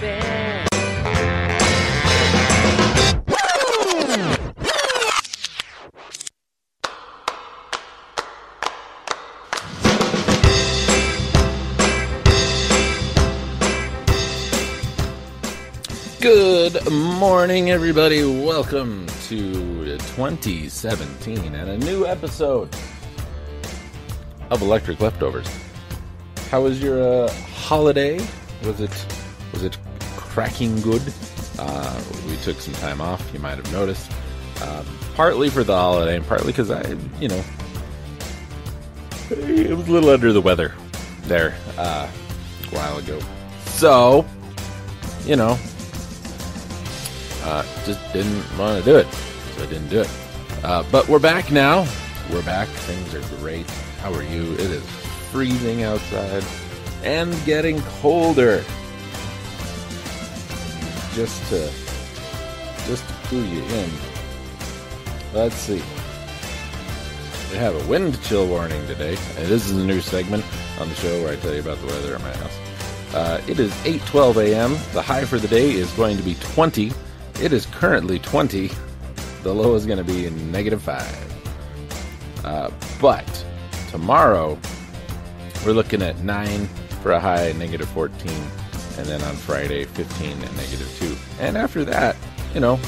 Good morning, everybody. Welcome to 2017 and a new episode of Electric Leftovers. How was your uh, holiday? Was it was it cracking good? Uh, we took some time off. You might have noticed, um, partly for the holiday, and partly because I, you know, it was a little under the weather there uh, a while ago. So, you know, uh, just didn't want to do it, so I didn't do it. Uh, but we're back now. We're back. Things are great. How are you? It is freezing outside and getting colder. Just to just to clue you in. Let's see. We have a wind chill warning today. And this is a new segment on the show where I tell you about the weather in my house. Uh, it is 8:12 a.m. The high for the day is going to be 20. It is currently 20. The low is going to be negative 5. Uh, but tomorrow, we're looking at 9 for a high, negative 14. And then on Friday, 15 and negative 2. And after that, you know,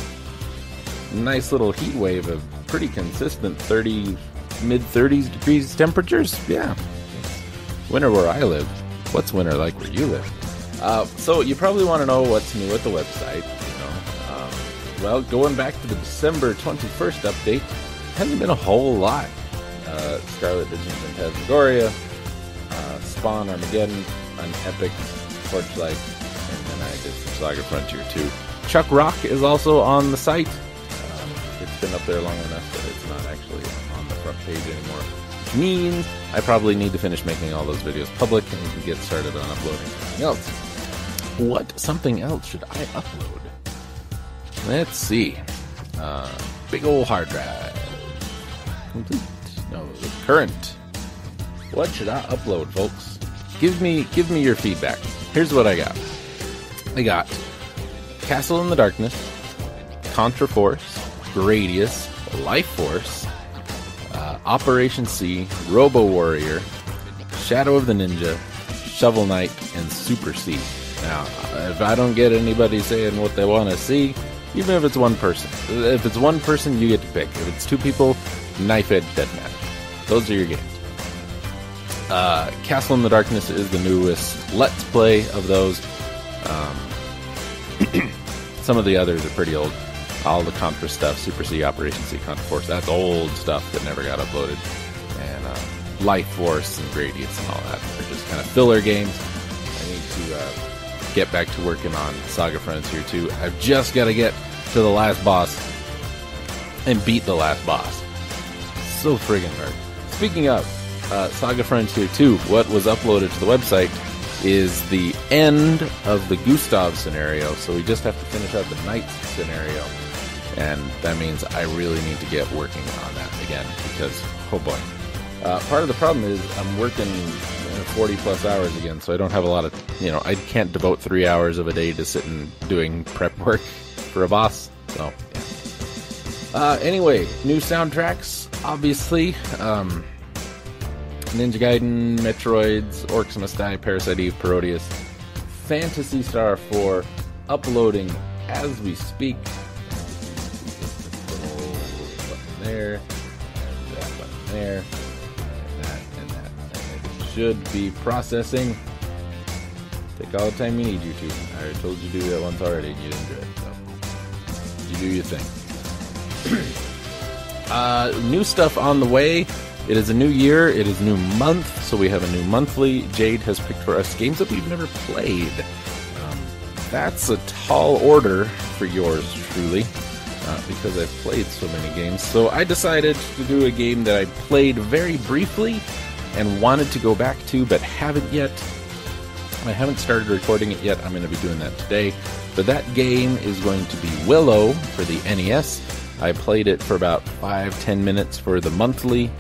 nice little heat wave of pretty consistent 30, mid 30s degrees temperatures. Yeah. Winter where I live. What's winter like where you live? Uh, so you probably want to know what's new at the website. Well, going back to the December 21st update, hasn't been a whole lot. Uh, Scarlet Vision Phantasmagoria, uh, Spawn Armageddon, an Epic, Torchlight, and then I did some Saga Frontier 2. Chuck Rock is also on the site. Um, it's been up there long enough that it's not actually on the front page anymore. Which means I probably need to finish making all those videos public and can get started on uploading something else. What something else should I upload? Let's see. Uh, big old hard drive. Complete. No, current. What should I upload, folks? Give me give me your feedback. Here's what I got. I got Castle in the Darkness, Contra Force, Gradius, Life Force, uh, Operation C, Robo Warrior, Shadow of the Ninja, Shovel Knight, and Super C. Now, if I don't get anybody saying what they want to see, even if it's one person. If it's one person, you get to pick. If it's two people, Knife Edge Deathmatch. Those are your games. Uh, Castle in the Darkness is the newest Let's Play of those. Um, some of the others are pretty old. All the Contra stuff, Super C, Operation C, Contra Force, that's old stuff that never got uploaded. And uh, Life Force and Gradius and all that are just kind of filler games. I need to uh, get back to working on Saga Frontier 2. I've just got to get to the last boss and beat the last boss. So friggin' hard. Speaking of uh, Saga Frontier 2, what was uploaded to the website is the end of the Gustav scenario, so we just have to finish out the Knights scenario. And that means I really need to get working on that again because, oh boy. Uh, part of the problem is I'm working 40 plus hours again, so I don't have a lot of, you know, I can't devote three hours of a day to sitting doing prep work for a boss. So, yeah. Uh, anyway, new soundtracks, obviously. Um, Ninja Gaiden, Metroids, Orcs Must Die, Parasite Eve, Parodius, Phantasy Star 4, uploading as we speak. There, and that button there and that, and that, it should be processing. Take all the time you need you to. I told you to do that once already and you didn't do it. So you do your thing. uh, new stuff on the way. It is a new year. It is new month. So we have a new monthly. Jade has picked for us games that we've never played. Um, that's a tall order for yours truly. Uh, because I've played so many games. So I decided to do a game that I played very briefly and wanted to go back to but haven't yet. I haven't started recording it yet. I'm going to be doing that today. But that game is going to be Willow for the NES. I played it for about five, ten minutes for the monthly,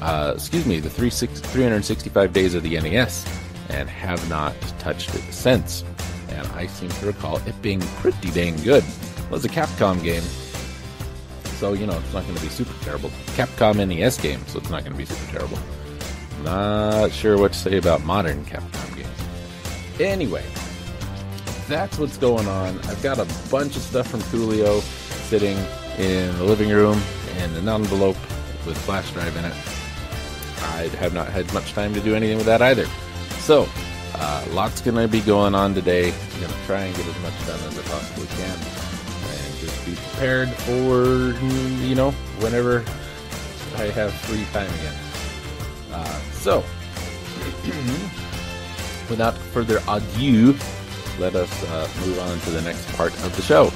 uh, excuse me, the 365 days of the NES, and have not touched it since. And I seem to recall it being pretty dang good. It was a Capcom game, so you know it's not going to be super terrible. Capcom NES game, so it's not going to be super terrible. Not sure what to say about modern Capcom games. Anyway, that's what's going on. I've got a bunch of stuff from Coolio sitting in the living room in an envelope with flash drive in it. I have not had much time to do anything with that either. So, uh, lots going to be going on today. I'm going to try and get as much done as I possibly can. And just be prepared for, you know, whenever I have free time again. Uh, so, without further ado, let us uh, move on to the next part of the show.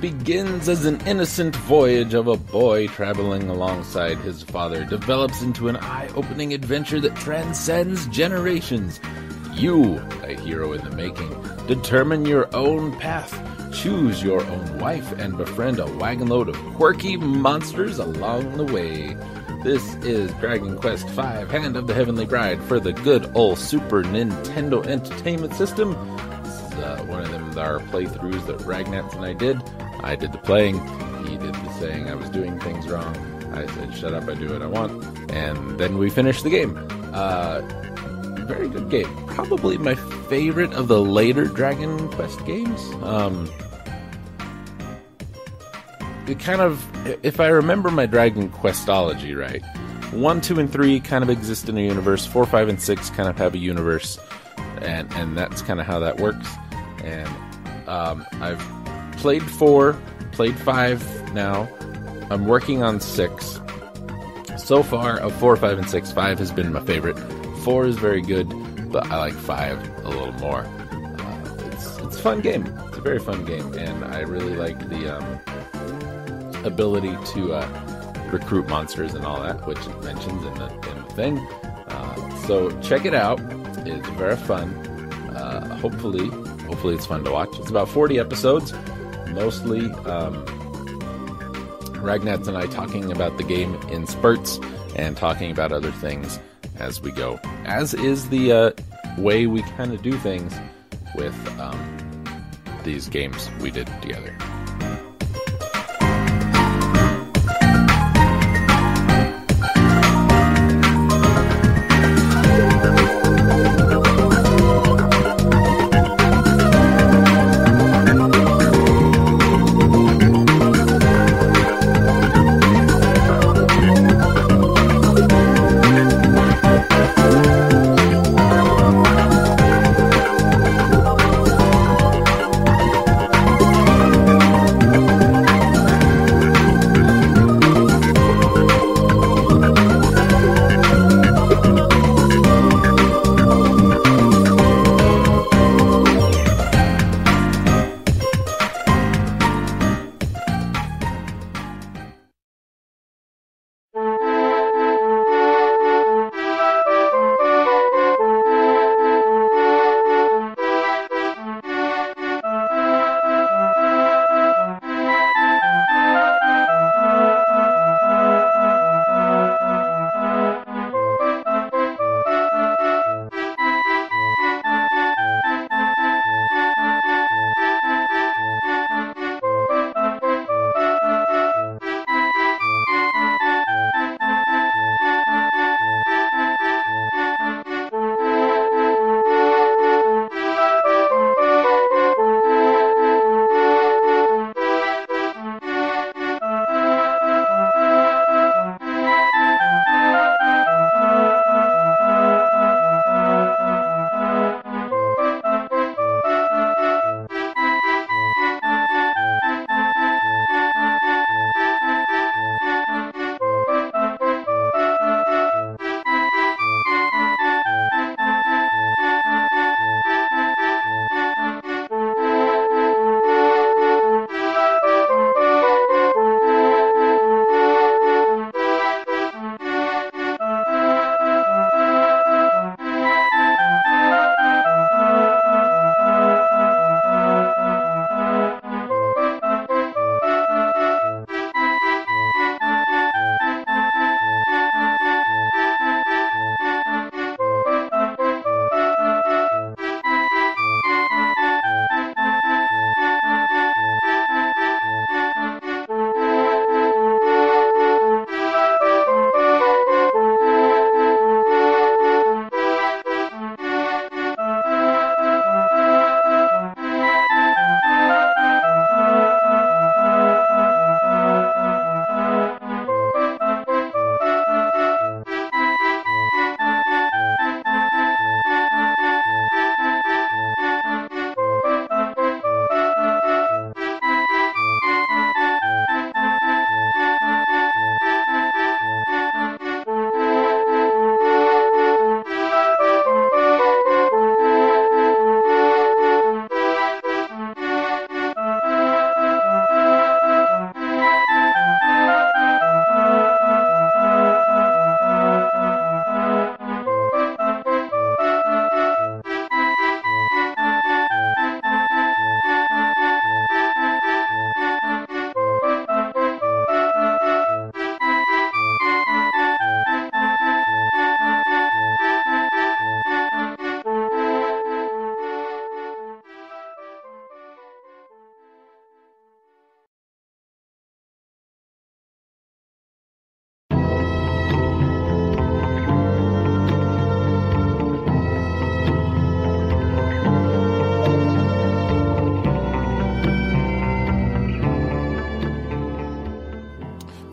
Begins as an innocent voyage of a boy traveling alongside his father develops into an eye opening adventure that transcends generations. You, a hero in the making, determine your own path, choose your own wife, and befriend a wagon load of quirky monsters along the way. This is Dragon Quest V Hand of the Heavenly Bride for the good old Super Nintendo Entertainment System uh, one of them our playthroughs that Ragnats and I did. I did the playing, he did the saying I was doing things wrong. I said, "Shut up! I do what I want," and then we finished the game. Uh, very good game. Probably my favorite of the later Dragon Quest games. Um, it kind of, if I remember my Dragon Questology right, one, two, and three kind of exist in a universe. Four, five, and six kind of have a universe, and and that's kind of how that works and um, I've played four, played five now. I'm working on six. So far, of four, five, and six, five has been my favorite. Four is very good, but I like five a little more. Uh, it's it's a fun game. It's a very fun game, and I really like the um, ability to uh, recruit monsters and all that, which it mentions in the, in the thing. Uh, so check it out. It's very fun. Uh, hopefully, hopefully it's fun to watch. It's about 40 episodes, mostly um, Ragnats and I talking about the game in spurts and talking about other things as we go. As is the uh, way we kind of do things with um, these games we did together.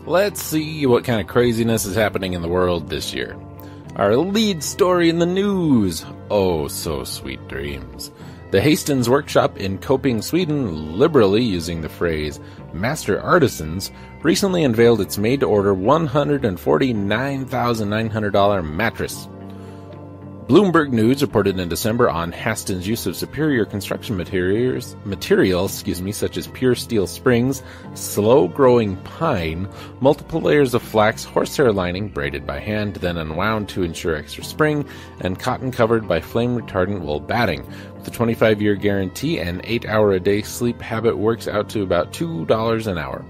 Let's see what kind of craziness is happening in the world this year. Our lead story in the news. Oh, so sweet dreams. The Hastings Workshop in Köping, Sweden, liberally using the phrase master artisans, recently unveiled its made to order $149,900 mattress. Bloomberg News reported in December on Hästens' use of superior construction materials, materials, excuse me, such as pure steel springs, slow-growing pine, multiple layers of flax horsehair lining braided by hand, then unwound to ensure extra spring, and cotton covered by flame-retardant wool batting. With a 25-year guarantee and 8-hour-a-day sleep habit works out to about $2 an hour.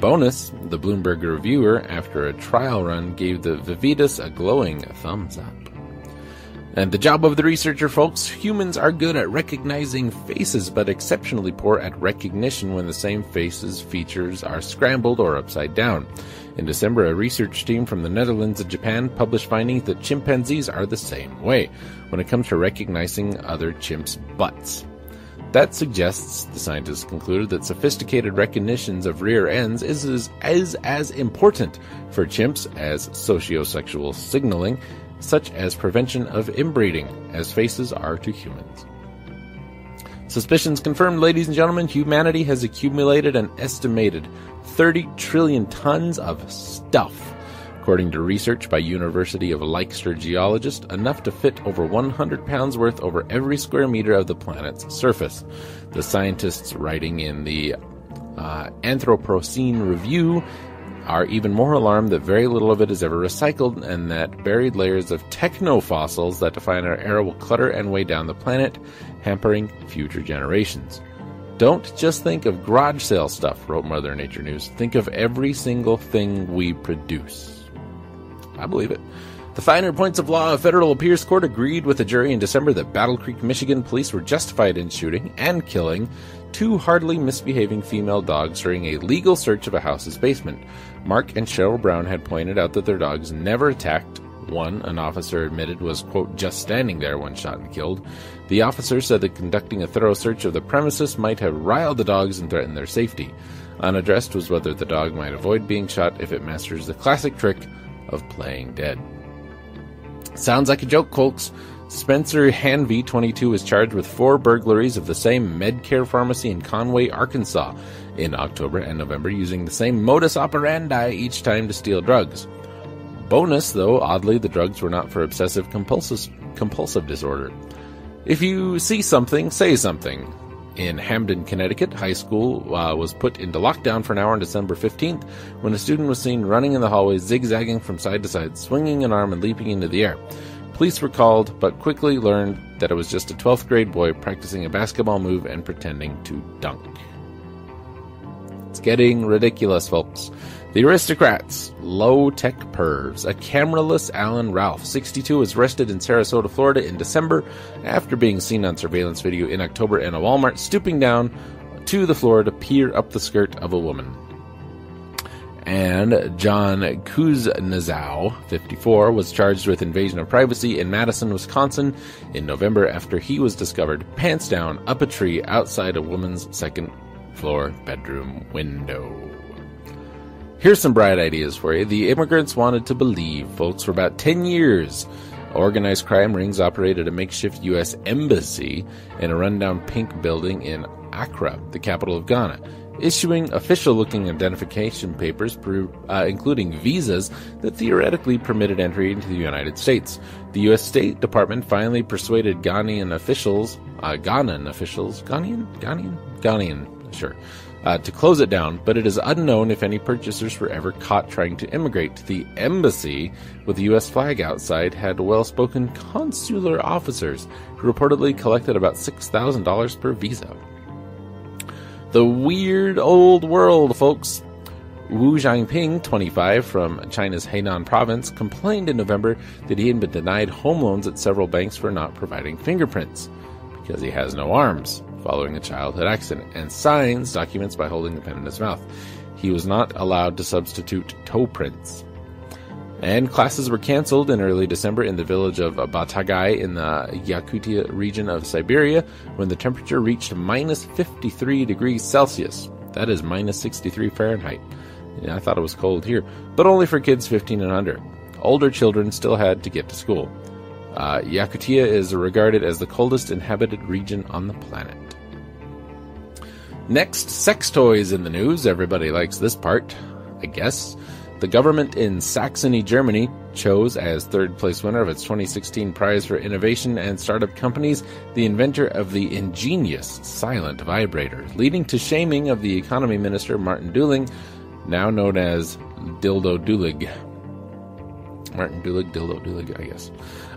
Bonus, the Bloomberg reviewer, after a trial run, gave the Vividus a glowing thumbs up. And the job of the researcher, folks, humans are good at recognizing faces, but exceptionally poor at recognition when the same face's features are scrambled or upside down. In December, a research team from the Netherlands and Japan published findings that chimpanzees are the same way when it comes to recognizing other chimps' butts. That suggests, the scientists concluded, that sophisticated recognitions of rear ends is as, as important for chimps as sociosexual signaling such as prevention of inbreeding, as faces are to humans. Suspicions confirmed, ladies and gentlemen, humanity has accumulated an estimated 30 trillion tons of stuff. According to research by University of Leicester geologists, enough to fit over 100 pounds worth over every square meter of the planet's surface. The scientists writing in the uh, Anthropocene Review are even more alarmed that very little of it is ever recycled and that buried layers of technofossils that define our era will clutter and weigh down the planet, hampering future generations. Don't just think of garage sale stuff, wrote Mother Nature News. Think of every single thing we produce. I believe it. The finer points of law, a federal appeals court agreed with a jury in December that Battle Creek, Michigan police were justified in shooting and killing two hardly misbehaving female dogs during a legal search of a house's basement. Mark and Cheryl Brown had pointed out that their dogs never attacked. One, an officer admitted, was, quote, just standing there when shot and killed. The officer said that conducting a thorough search of the premises might have riled the dogs and threatened their safety. Unaddressed was whether the dog might avoid being shot if it masters the classic trick of playing dead. Sounds like a joke, folks. Spencer Hanvey, 22, is charged with four burglaries of the same Medcare pharmacy in Conway, Arkansas, in October and November, using the same modus operandi each time to steal drugs. Bonus, though, oddly, the drugs were not for obsessive compulsive, compulsive disorder. If you see something, say something. In Hamden, Connecticut, high school uh, was put into lockdown for an hour on December 15th when a student was seen running in the hallway, zigzagging from side to side, swinging an arm and leaping into the air. Police were called, but quickly learned that it was just a 12th grade boy practicing a basketball move and pretending to dunk. It's getting ridiculous, folks. The aristocrats, low tech pervs. A cameraless Alan Ralph, 62, was arrested in Sarasota, Florida in December after being seen on surveillance video in October in a Walmart stooping down to the floor to peer up the skirt of a woman and John Kuznetsov, 54, was charged with invasion of privacy in Madison, Wisconsin in November after he was discovered pants down up a tree outside a woman's second floor bedroom window. Here's some bright ideas for you. The immigrants wanted to believe, folks, for about 10 years. Organized crime rings operated a makeshift U.S. embassy in a rundown pink building in Accra, the capital of Ghana issuing official looking identification papers, uh, including visas that theoretically permitted entry into the United States. The U.S. State Department finally persuaded Ghanaian officials, uh, Ghanaian officials, Ghanaian, Ghanaian, Ghanaian, sure, uh, to close it down, but it is unknown if any purchasers were ever caught trying to immigrate. To the embassy, with the U.S. flag outside, had well spoken consular officers who reportedly collected about $6,000 per visa. The weird old world, folks. Wu Jianping, 25, from China's Hainan province, complained in November that he had been denied home loans at several banks for not providing fingerprints because he has no arms following a childhood accident and signs documents by holding the pen in his mouth. He was not allowed to substitute toe prints. And classes were canceled in early December in the village of Batagai in the Yakutia region of Siberia when the temperature reached minus 53 degrees Celsius. That is minus 63 Fahrenheit. I thought it was cold here, but only for kids 15 and under. Older children still had to get to school. Uh, Yakutia is regarded as the coldest inhabited region on the planet. Next, sex toys in the news. Everybody likes this part, I guess. The government in Saxony, Germany, chose as third place winner of its 2016 prize for innovation and startup companies the inventor of the ingenious silent vibrator, leading to shaming of the economy minister Martin Dulig, now known as Dildo Dulig. Martin Dulig, Dildo Dulig, I guess.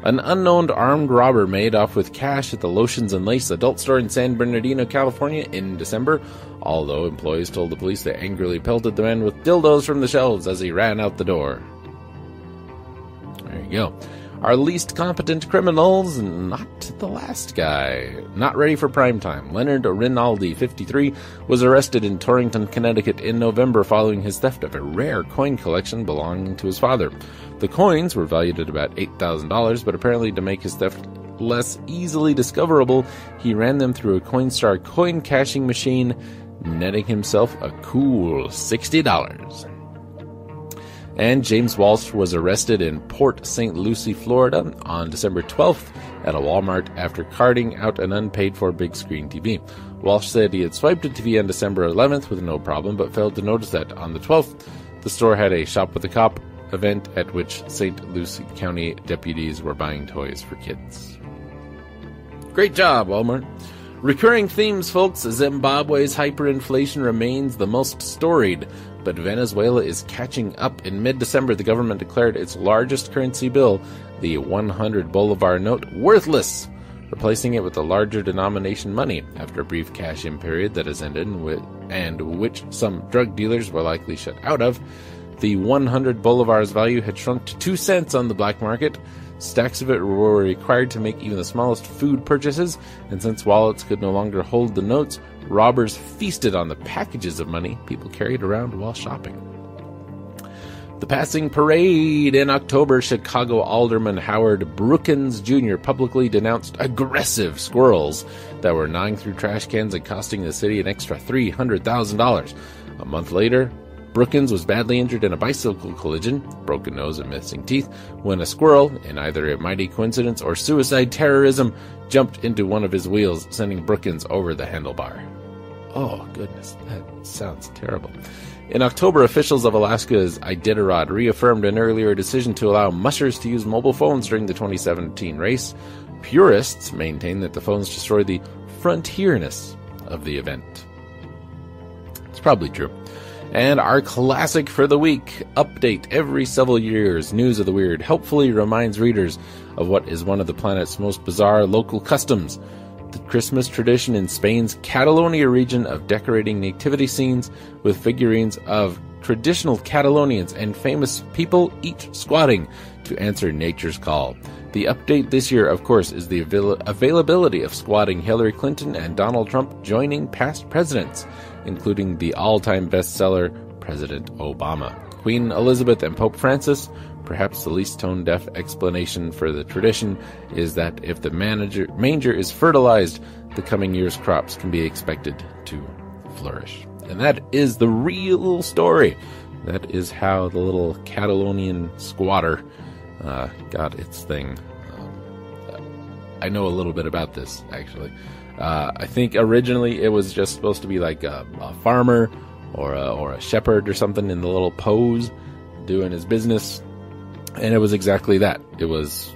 An unknown armed robber made off with cash at the Lotions and Lace adult store in San Bernardino, California in December, although employees told the police they angrily pelted the man with dildos from the shelves as he ran out the door. There you go. Our least competent criminals, not the last guy. Not ready for prime time. Leonard Rinaldi, 53, was arrested in Torrington, Connecticut in November following his theft of a rare coin collection belonging to his father. The coins were valued at about $8,000, but apparently to make his theft less easily discoverable, he ran them through a Coinstar coin cashing machine, netting himself a cool $60. And James Walsh was arrested in Port St. Lucie, Florida on December 12th at a Walmart after carting out an unpaid for big screen TV. Walsh said he had swiped a TV on December 11th with no problem, but failed to notice that on the 12th, the store had a Shop with a Cop event at which St. Lucie County deputies were buying toys for kids. Great job, Walmart. Recurring themes, folks. Zimbabwe's hyperinflation remains the most storied, but Venezuela is catching up. In mid December, the government declared its largest currency bill, the 100 Bolivar note, worthless, replacing it with a larger denomination money after a brief cash in period that has ended and which some drug dealers were likely shut out of. The 100 Bolivar's value had shrunk to 2 cents on the black market. Stacks of it were required to make even the smallest food purchases, and since wallets could no longer hold the notes, robbers feasted on the packages of money people carried around while shopping. The passing parade in October, Chicago Alderman Howard Brookins Jr. publicly denounced aggressive squirrels that were gnawing through trash cans and costing the city an extra $300,000. A month later, Brookins was badly injured in a bicycle collision, broken nose and missing teeth, when a squirrel, in either a mighty coincidence or suicide terrorism, jumped into one of his wheels, sending Brookins over the handlebar. Oh, goodness, that sounds terrible. In October, officials of Alaska's Iditarod reaffirmed an earlier decision to allow mushers to use mobile phones during the 2017 race. Purists maintain that the phones destroy the frontierness of the event. It's probably true. And our classic for the week update every several years. News of the Weird helpfully reminds readers of what is one of the planet's most bizarre local customs the Christmas tradition in Spain's Catalonia region of decorating nativity scenes with figurines of traditional Catalonians and famous people, each squatting to answer nature's call. The update this year, of course, is the avail- availability of squatting Hillary Clinton and Donald Trump joining past presidents including the all time bestseller President Obama. Queen Elizabeth and Pope Francis, perhaps the least tone deaf explanation for the tradition, is that if the manager, manger is fertilized, the coming year's crops can be expected to flourish. And that is the real story. That is how the little Catalonian squatter uh, got its thing. Um, I know a little bit about this, actually. Uh, I think originally it was just supposed to be like a, a farmer or a, or a shepherd or something in the little pose doing his business, and it was exactly that. It was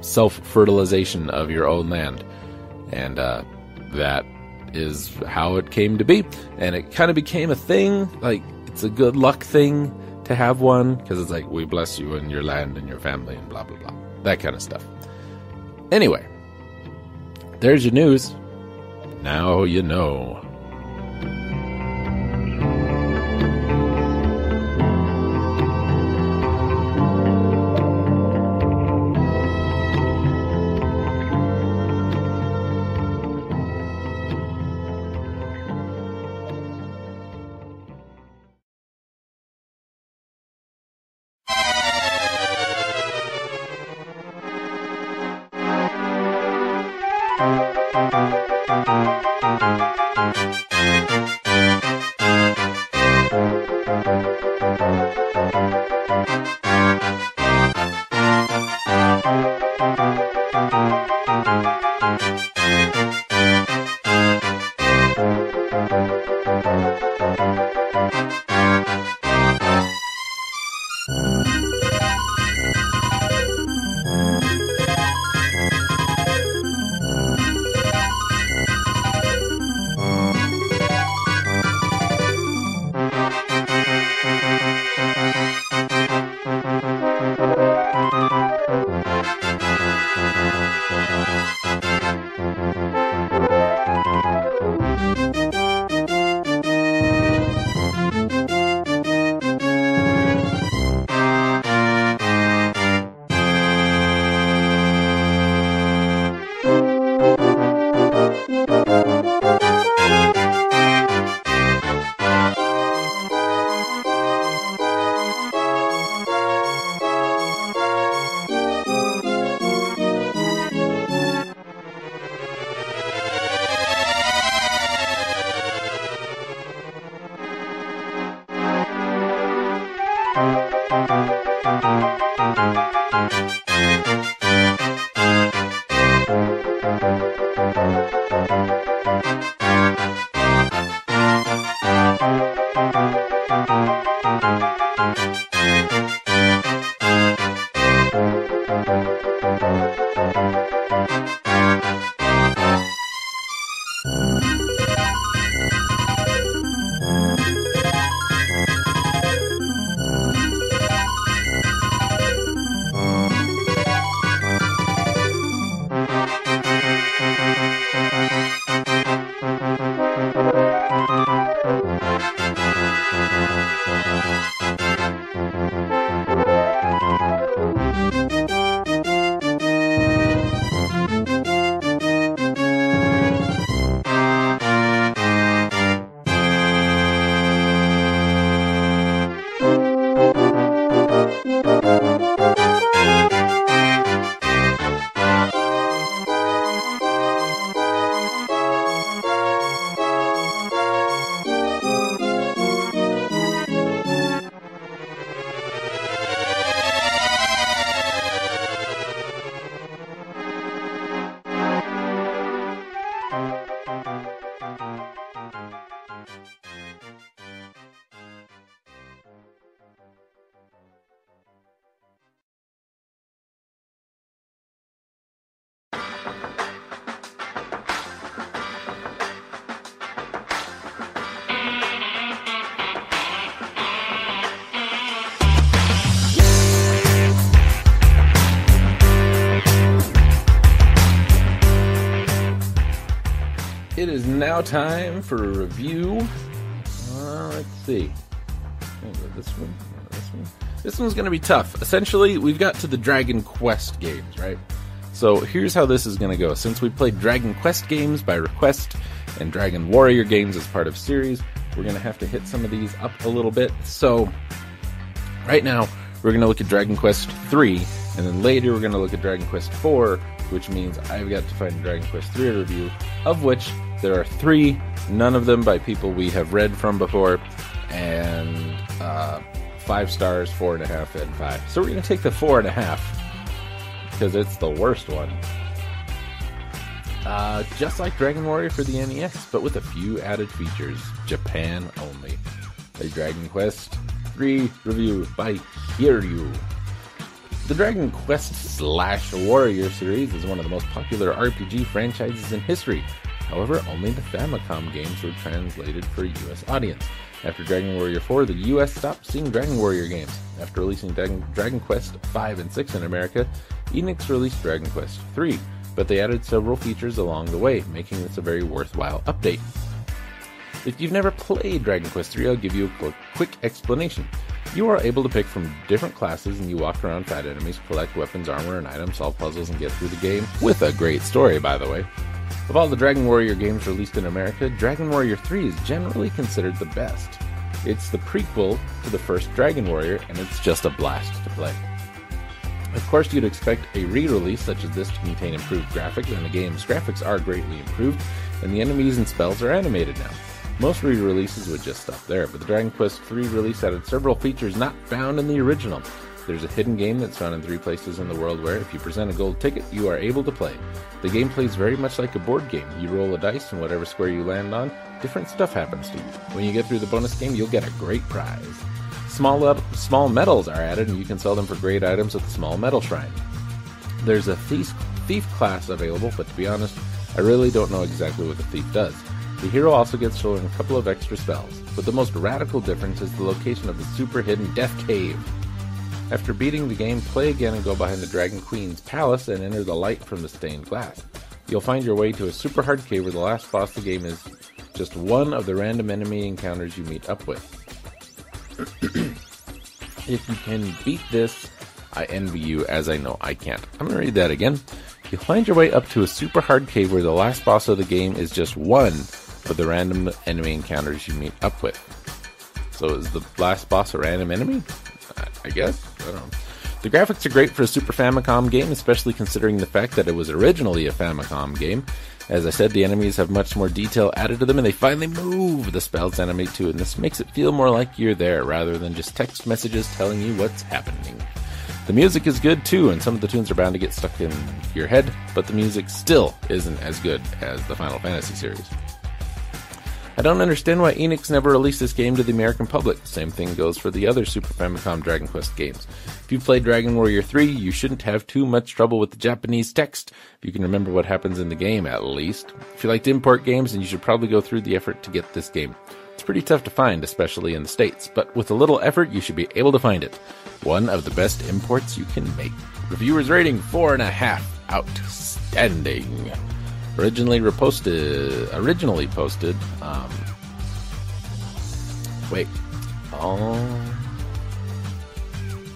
self fertilization of your own land, and uh, that is how it came to be. And it kind of became a thing. Like it's a good luck thing to have one because it's like we bless you and your land and your family and blah blah blah that kind of stuff. Anyway, there's your news. Now you know. Now time for a review. Uh, let's see. Oh, this one, this one. This one's going to be tough. Essentially, we've got to the Dragon Quest games, right? So here's how this is going to go. Since we played Dragon Quest games by request and Dragon Warrior games as part of series, we're going to have to hit some of these up a little bit. So right now, we're going to look at Dragon Quest 3, and then later we're going to look at Dragon Quest 4, which means I've got to find Dragon Quest 3 review, of which there are three, none of them by people we have read from before, and uh, five stars, four and a half, and five. So we're going to take the four and a half because it's the worst one. Uh, just like Dragon Warrior for the NES, but with a few added features. Japan only. A Dragon Quest 3 review by Hiryu. The Dragon Quest slash Warrior series is one of the most popular RPG franchises in history. However, only the Famicom games were translated for a US audience. After Dragon Warrior 4, the US stopped seeing Dragon Warrior games. After releasing Dragon, Quest 5 and 6 in America, Enix released Dragon Quest 3, but they added several features along the way, making this a very worthwhile update. If you've never played Dragon Quest 3, I'll give you a quick explanation. You are able to pick from different classes and you walk around fight enemies, collect weapons, armor, and items, solve puzzles, and get through the game. With a great story, by the way. Of all the Dragon Warrior games released in America, Dragon Warrior 3 is generally considered the best. It's the prequel to the first Dragon Warrior, and it's just a blast to play. Of course, you'd expect a re release such as this to contain improved graphics, and the game's graphics are greatly improved, and the enemies and spells are animated now. Most re releases would just stop there, but the Dragon Quest III release added several features not found in the original. There's a hidden game that's found in three places in the world where, if you present a gold ticket, you are able to play. The game plays very much like a board game. You roll a dice, and whatever square you land on, different stuff happens to you. When you get through the bonus game, you'll get a great prize. Small, up, small medals are added, and you can sell them for great items at the Small Medal Shrine. There's a thief, thief class available, but to be honest, I really don't know exactly what the thief does. The hero also gets shown a couple of extra spells, but the most radical difference is the location of the super hidden Death Cave. After beating the game, play again and go behind the Dragon Queen's palace and enter the light from the stained glass. You'll find your way to a super hard cave where the last boss of the game is just one of the random enemy encounters you meet up with. if you can beat this, I envy you as I know I can't. I'm gonna read that again. You'll find your way up to a super hard cave where the last boss of the game is just one of the random enemy encounters you meet up with. So is the last boss a random enemy? I guess. I. The graphics are great for a Super Famicom game, especially considering the fact that it was originally a Famicom game. As I said, the enemies have much more detail added to them, and they finally move. The spells animate too, and this makes it feel more like you're there rather than just text messages telling you what's happening. The music is good too, and some of the tunes are bound to get stuck in your head, but the music still isn't as good as the Final Fantasy series. I don't understand why Enix never released this game to the American public. Same thing goes for the other Super Famicom Dragon Quest games. If you've played Dragon Warrior 3, you shouldn't have too much trouble with the Japanese text. If you can remember what happens in the game, at least. If you like to import games, then you should probably go through the effort to get this game. It's pretty tough to find, especially in the States, but with a little effort, you should be able to find it. One of the best imports you can make. Reviewers rating 4.5. Outstanding originally reposted originally posted um wait oh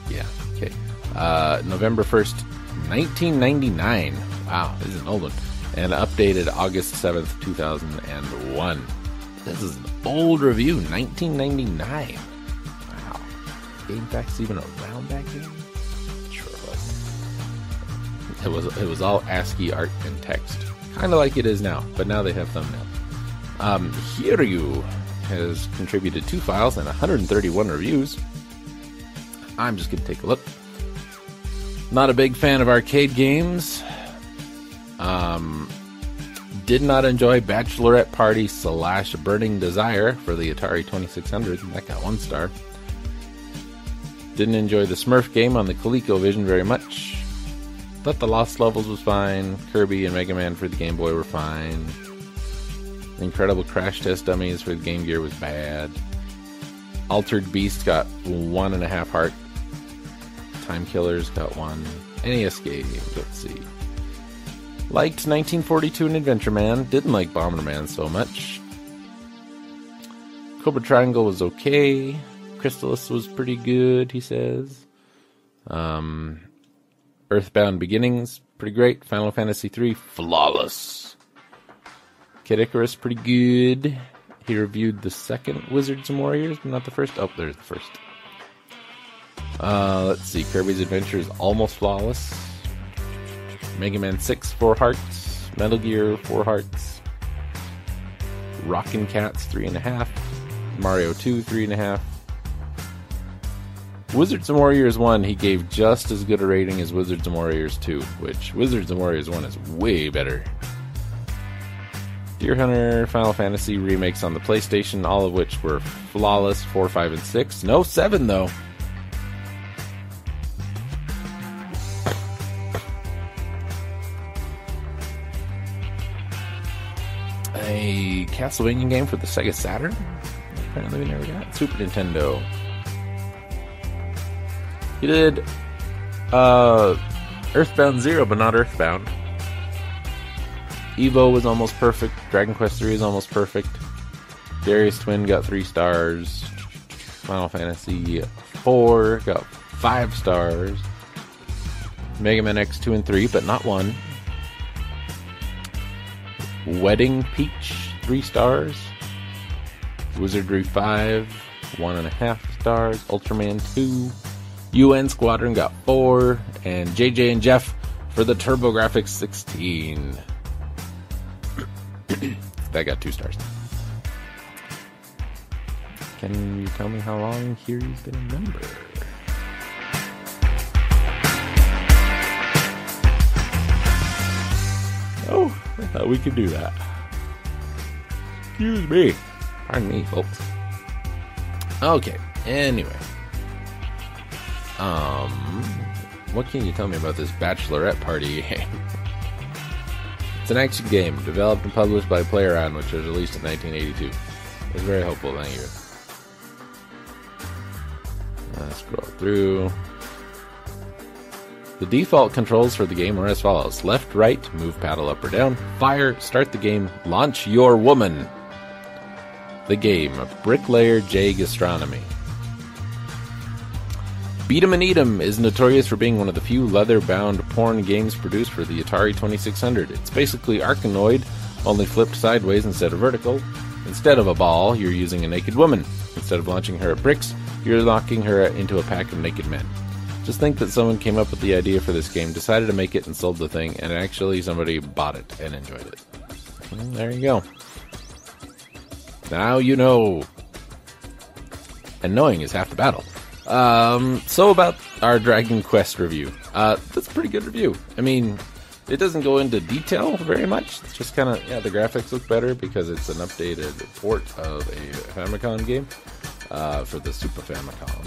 yeah okay uh november 1st 1999 wow this is an old one and updated august 7th 2001 this is an old review 1999 wow GameFAQs even around back then? Sure was. It was it was all ascii art and text kind of like it is now, but now they have thumbnails. Um, Hiryu has contributed two files and 131 reviews. I'm just going to take a look. Not a big fan of arcade games. Um, did not enjoy Bachelorette Party slash Burning Desire for the Atari 2600. That got one star. Didn't enjoy the Smurf game on the ColecoVision very much. Thought the Lost Levels was fine. Kirby and Mega Man for the Game Boy were fine. Incredible Crash Test Dummies for the Game Gear was bad. Altered Beast got one and a half heart. Time Killers got one. NES game, let's see. Liked 1942 and Adventure Man. Didn't like Bomberman so much. Cobra Triangle was okay. Crystalis was pretty good, he says. Um, Earthbound Beginnings, pretty great. Final Fantasy III, flawless. Kid Icarus, pretty good. He reviewed the second Wizards and Warriors, but not the first. Oh, there's the first. Uh, let's see. Kirby's Adventure is almost flawless. Mega Man 6, 4 hearts. Metal Gear, 4 hearts. Rockin' Kats, 3.5. Mario 2, 3.5. Wizards and Warriors 1, he gave just as good a rating as Wizards and Warriors 2, which Wizards and Warriors 1 is way better. Deer Hunter, Final Fantasy remakes on the PlayStation, all of which were flawless 4, 5, and 6. No 7, though. A Castlevania game for the Sega Saturn? Apparently, we never got. Super Nintendo. He did uh, Earthbound Zero, but not Earthbound. Evo was almost perfect. Dragon Quest 3 is almost perfect. Darius Twin got three stars. Final Fantasy 4 got five stars. Mega Man X 2 and 3, but not one. Wedding Peach, three stars. Wizardry 5, one and a half stars. Ultraman 2, UN Squadron got four, and JJ and Jeff for the TurboGrafx 16. that got two stars. Can you tell me how long Kiri's been a member? Oh, I thought we could do that. Excuse me. Pardon me, folks. Okay, anyway. Um, what can you tell me about this bachelorette party game? it's an action game developed and published by PlayAround, which was released in 1982. It's very helpful. Thank you. Let's scroll through. The default controls for the game are as follows left, right, move paddle up or down, fire, start the game, launch your woman. The game of Bricklayer J Gastronomy. Beat 'em and Eat 'em is notorious for being one of the few leather bound porn games produced for the Atari 2600. It's basically Arkanoid, only flipped sideways instead of vertical. Instead of a ball, you're using a naked woman. Instead of launching her at bricks, you're locking her into a pack of naked men. Just think that someone came up with the idea for this game, decided to make it, and sold the thing, and actually somebody bought it and enjoyed it. And there you go. Now you know. And knowing is half the battle. Um, so about our Dragon Quest review. Uh, that's a pretty good review. I mean, it doesn't go into detail very much. It's just kind of yeah, the graphics look better because it's an updated port of a Famicom game uh, for the Super Famicom.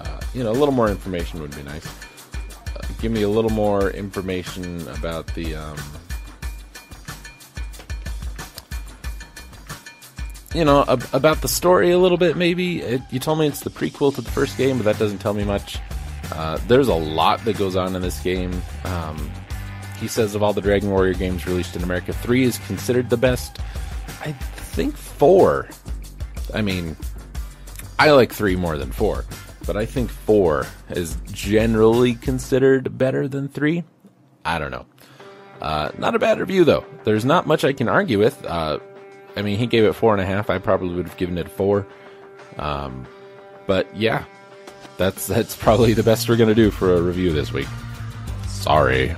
Uh, you know, a little more information would be nice. Uh, give me a little more information about the. Um, you know, ab- about the story a little bit, maybe. It, you told me it's the prequel to the first game, but that doesn't tell me much. Uh, there's a lot that goes on in this game. Um, he says of all the Dragon Warrior games released in America, 3 is considered the best. I think 4. I mean, I like 3 more than 4, but I think 4 is generally considered better than 3. I don't know. Uh, not a bad review, though. There's not much I can argue with. Uh, I mean, he gave it four and a half. I probably would have given it four. Um, but yeah, that's that's probably the best we're gonna do for a review this week. Sorry.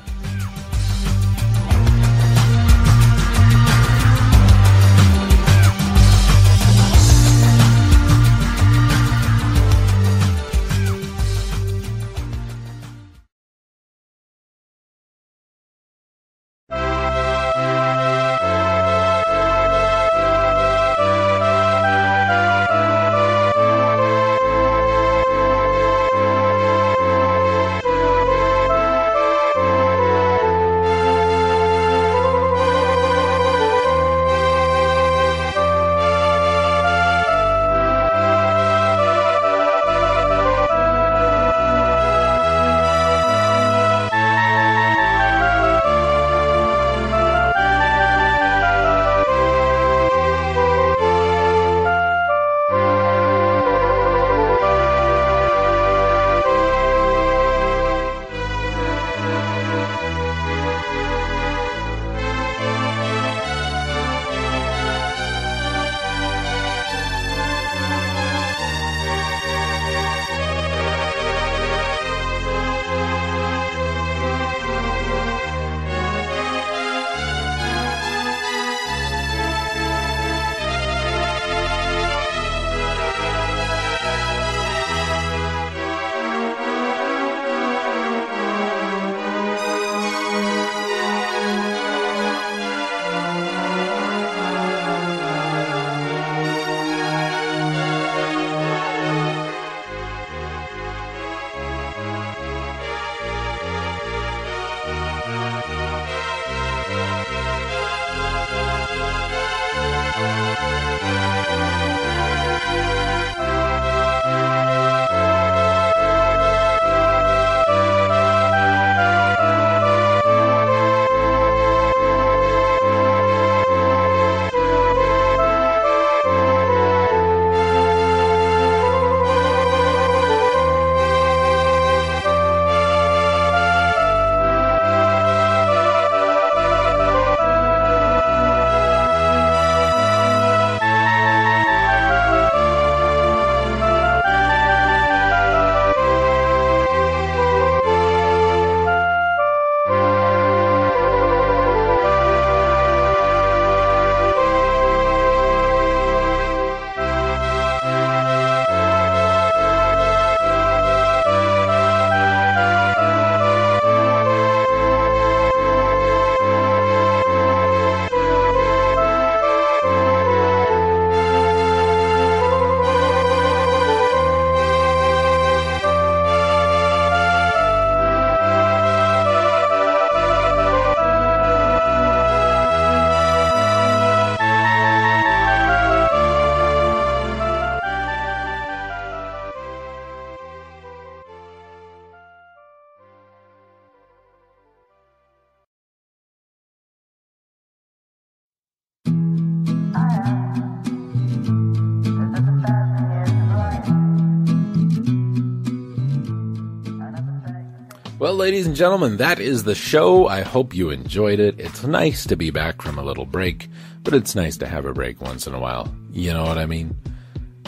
Ladies and gentlemen, that is the show. I hope you enjoyed it. It's nice to be back from a little break, but it's nice to have a break once in a while. You know what I mean?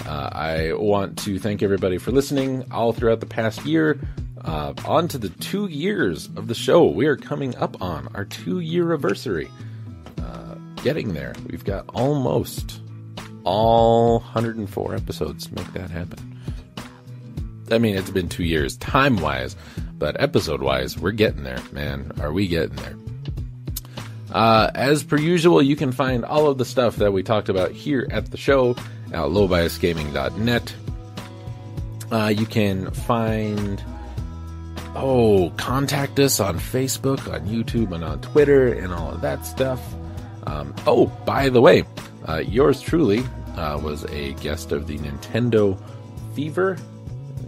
Uh, I want to thank everybody for listening all throughout the past year. Uh, on to the two years of the show. We are coming up on our two year anniversary. Uh, getting there. We've got almost all 104 episodes to make that happen. I mean, it's been two years time wise, but episode wise, we're getting there, man. Are we getting there? Uh, as per usual, you can find all of the stuff that we talked about here at the show at lowbiasgaming.net. Uh, you can find, oh, contact us on Facebook, on YouTube, and on Twitter, and all of that stuff. Um, oh, by the way, uh, yours truly uh, was a guest of the Nintendo Fever.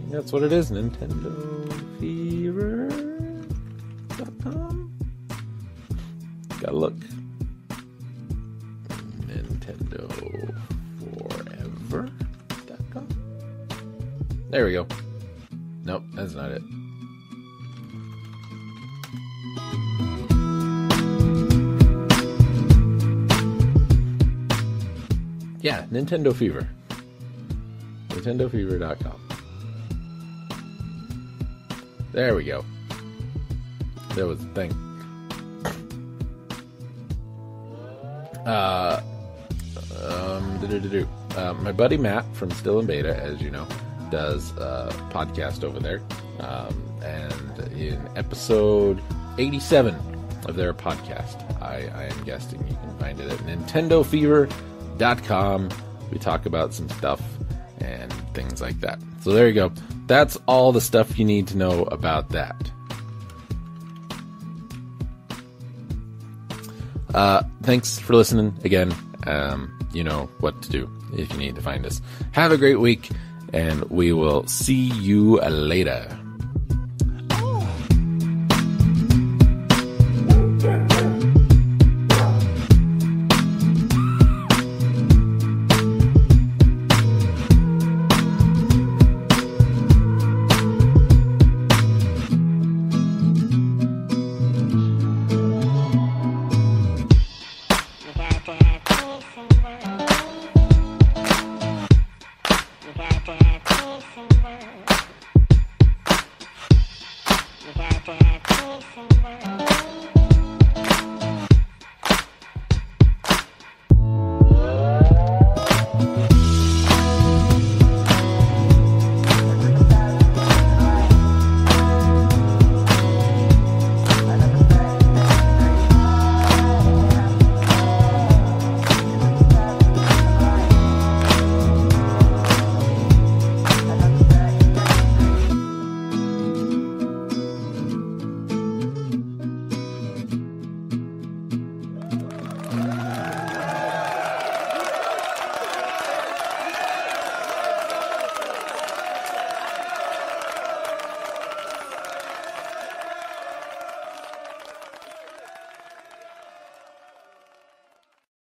That's what it is, Nintendo Fever.com. Gotta look. Nintendo Forever.com. There we go. Nope, that's not it. Yeah, Nintendo Fever. NintendoFever.com. There we go. There was the thing. Uh, um, uh, my buddy Matt from Still in Beta, as you know, does a podcast over there. Um, and in episode 87 of their podcast, I, I am guessing you can find it at Nintendo Fever com. We talk about some stuff and things like that. So there you go. That's all the stuff you need to know about that. Uh, thanks for listening again. Um, you know what to do if you need to find us. Have a great week, and we will see you later.